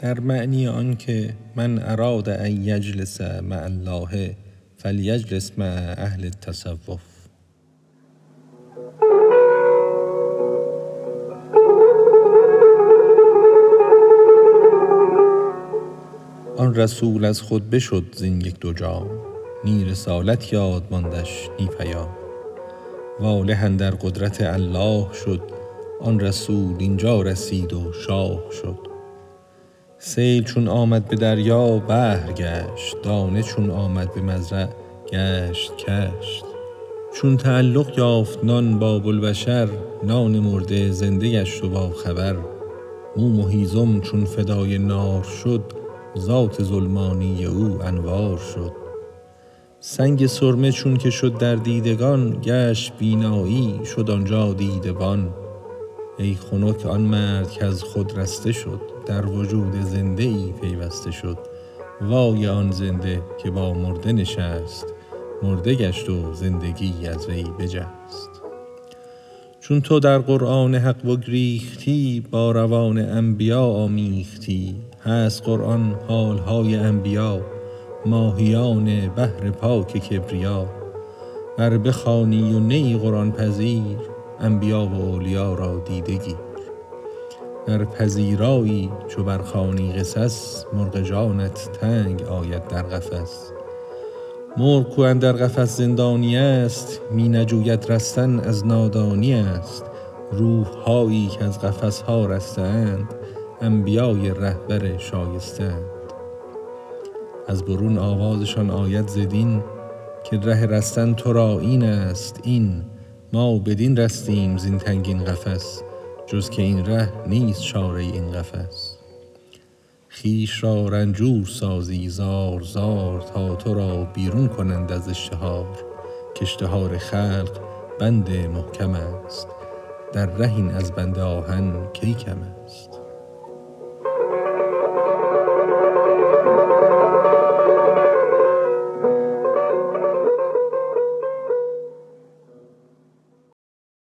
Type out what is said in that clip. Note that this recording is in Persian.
در معنی آنکه من اراد ان یجلس مع الله فلیجلس مع اهل التصوف. آن رسول از خود بشد زین یک دو جام نی رسالت یاد ماندش نی پیام. واله اندر قدرت الله شد آن رسول اینجا رسید و شاه شد. سیل چون آمد به دریا بحر گشت. دانه چون آمد به مزرع گشت کشت. چون تعلق یافت نان با بوالبشر نان مرده زنده گشت و باخبر موم و هیزم چون فدای نار شد ذات ظلمانی او انوار شد. سنگ سرمه چون که شد در دیدگان گشت بینایی شد آنجا دیده بان ای خنک آن مرد کز خود رسته شد. در وجود زنده ای پیوسته شد. وای آن زنده که با مرده نشست. مرده گشت و زندگی از وی بجست. چون تو در قرآن حق بگریختی با روان انبیا آمیختی. هست قرآن حال های انبیا ماهیان بحر پاک کبریا. ور بخوانی و نه ای قرآن پذیر انبیا و اولیا را دیده ور پذیرایی چو برخوانی قصص مرغ جانت تنگ آید در قفس. مرغ کو اندر قفس زندانی است می نجوید رستن از نادانی است. روح هایی کز قفس ها رسته اند انبیای رهبر شایسته اند از برون آوازشان آید ز دین که ره رستن تو را این است این ما بدین رستیم زین تنگین قفس. جز که این ره نیست چاره این قفس. خویش را رنجور سازی زار زار تا تو را بیرون کنند از اشتهار. کاشتهار خلق بند محکم است. در ره این از بند آهن کی کم است؟